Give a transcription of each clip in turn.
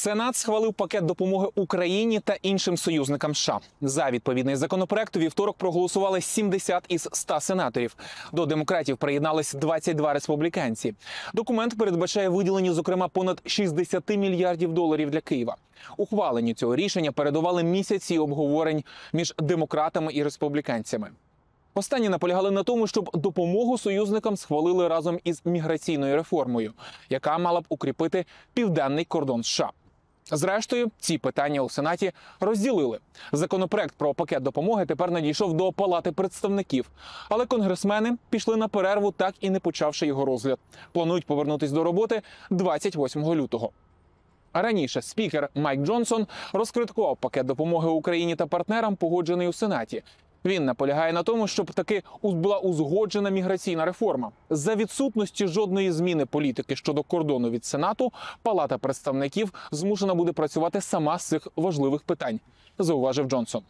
Сенат схвалив пакет допомоги Україні та іншим союзникам США. За відповідний законопроект у вівторок проголосували 70 із 100 сенаторів. До демократів приєднались 22 республіканці. Документ передбачає виділення, зокрема, понад 60 мільярдів доларів для Києва. Ухваленню цього рішення передували місяці обговорень між демократами і республіканцями. Останні наполягали на тому, щоб допомогу союзникам схвалили разом із міграційною реформою, яка мала б укріпити південний кордон США. Зрештою, ці питання у сенаті розділили. Законопроект про пакет допомоги тепер надійшов до палати представників, але конгресмени пішли на перерву, так і не почавши його розгляд. Планують повернутись до роботи 28 лютого. Раніше спікер Майк Джонсон розкриткував пакет допомоги Україні та партнерам, погоджений у Сенаті. Він наполягає на тому, щоб таки була узгоджена міграційна реформа. За відсутності жодної зміни політики щодо кордону від Сенату, Палата представників змушена буде працювати сама з цих важливих питань, зауважив Джонсон.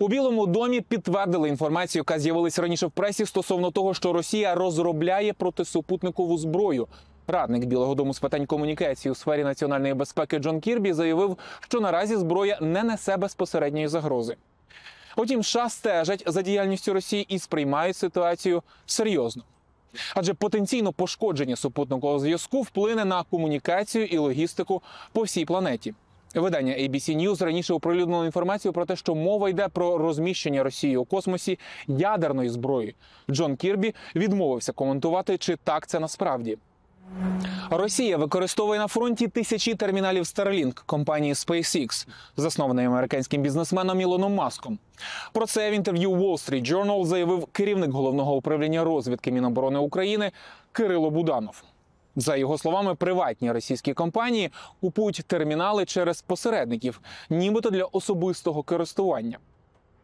У Білому домі підтвердили інформацію, яка з'явилася раніше в пресі стосовно того, що Росія розробляє протисупутникову зброю. Радник Білого Дому з питань комунікації у сфері національної безпеки Джон Кірбі заявив, що наразі зброя не несе безпосередньої загрози. Утім, США стежать за діяльністю Росії і сприймають ситуацію серйозно. Адже потенційно пошкодження супутникового зв'язку вплине на комунікацію і логістику по всій планеті. Видання ABC News раніше оприлюднило інформацію про те, що мова йде про розміщення Росії у космосі ядерної зброї. Джон Кірбі відмовився коментувати, чи так це насправді. Росія використовує на фронті тисячі терміналів Starlink компанії SpaceX, заснованої американським бізнесменом Ілоном Маском. Про це в інтерв'ю Wall Street Journal заявив керівник головного управління розвідки Міноборони України Кирило Буданов. За його словами, приватні російські компанії купують термінали через посередників, нібито для особистого користування.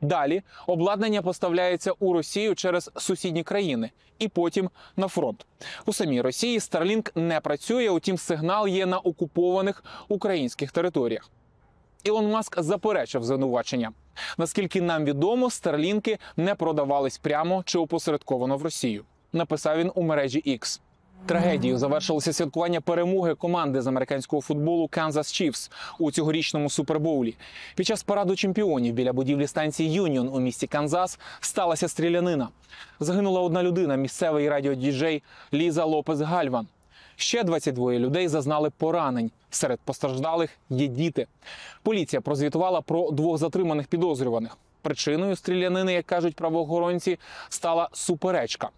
Далі обладнання поставляється у Росію через сусідні країни і потім на фронт. У самій Росії Starlink не працює, утім, сигнал є на окупованих українських територіях. Ілон Маск заперечив звинувачення. Наскільки нам відомо, старлінки не продавались прямо чи опосередковано в Росію. Написав він у мережі X. Трагедією завершилося святкування перемоги команди з американського футболу Kansas Chiefs у цьогорічному супербоулі. Під час параду чемпіонів біля будівлі станції Юніон у місті Канзас сталася стрілянина. Загинула одна людина, місцевий радіодіджей Ліза Лопес Гальван. Ще 22 людей зазнали поранень. Серед постраждалих є діти. Поліція прозвітувала про двох затриманих підозрюваних. Причиною стрілянини, як кажуть правоохоронці, стала суперечка.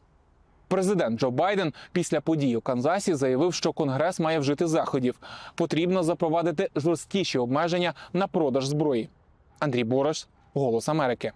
Президент Джо Байден після подій у Канзасі заявив, що Конгрес має вжити заходів. Потрібно запровадити жорсткіші обмеження на продаж зброї. Андрій Бориш, Голос Америки.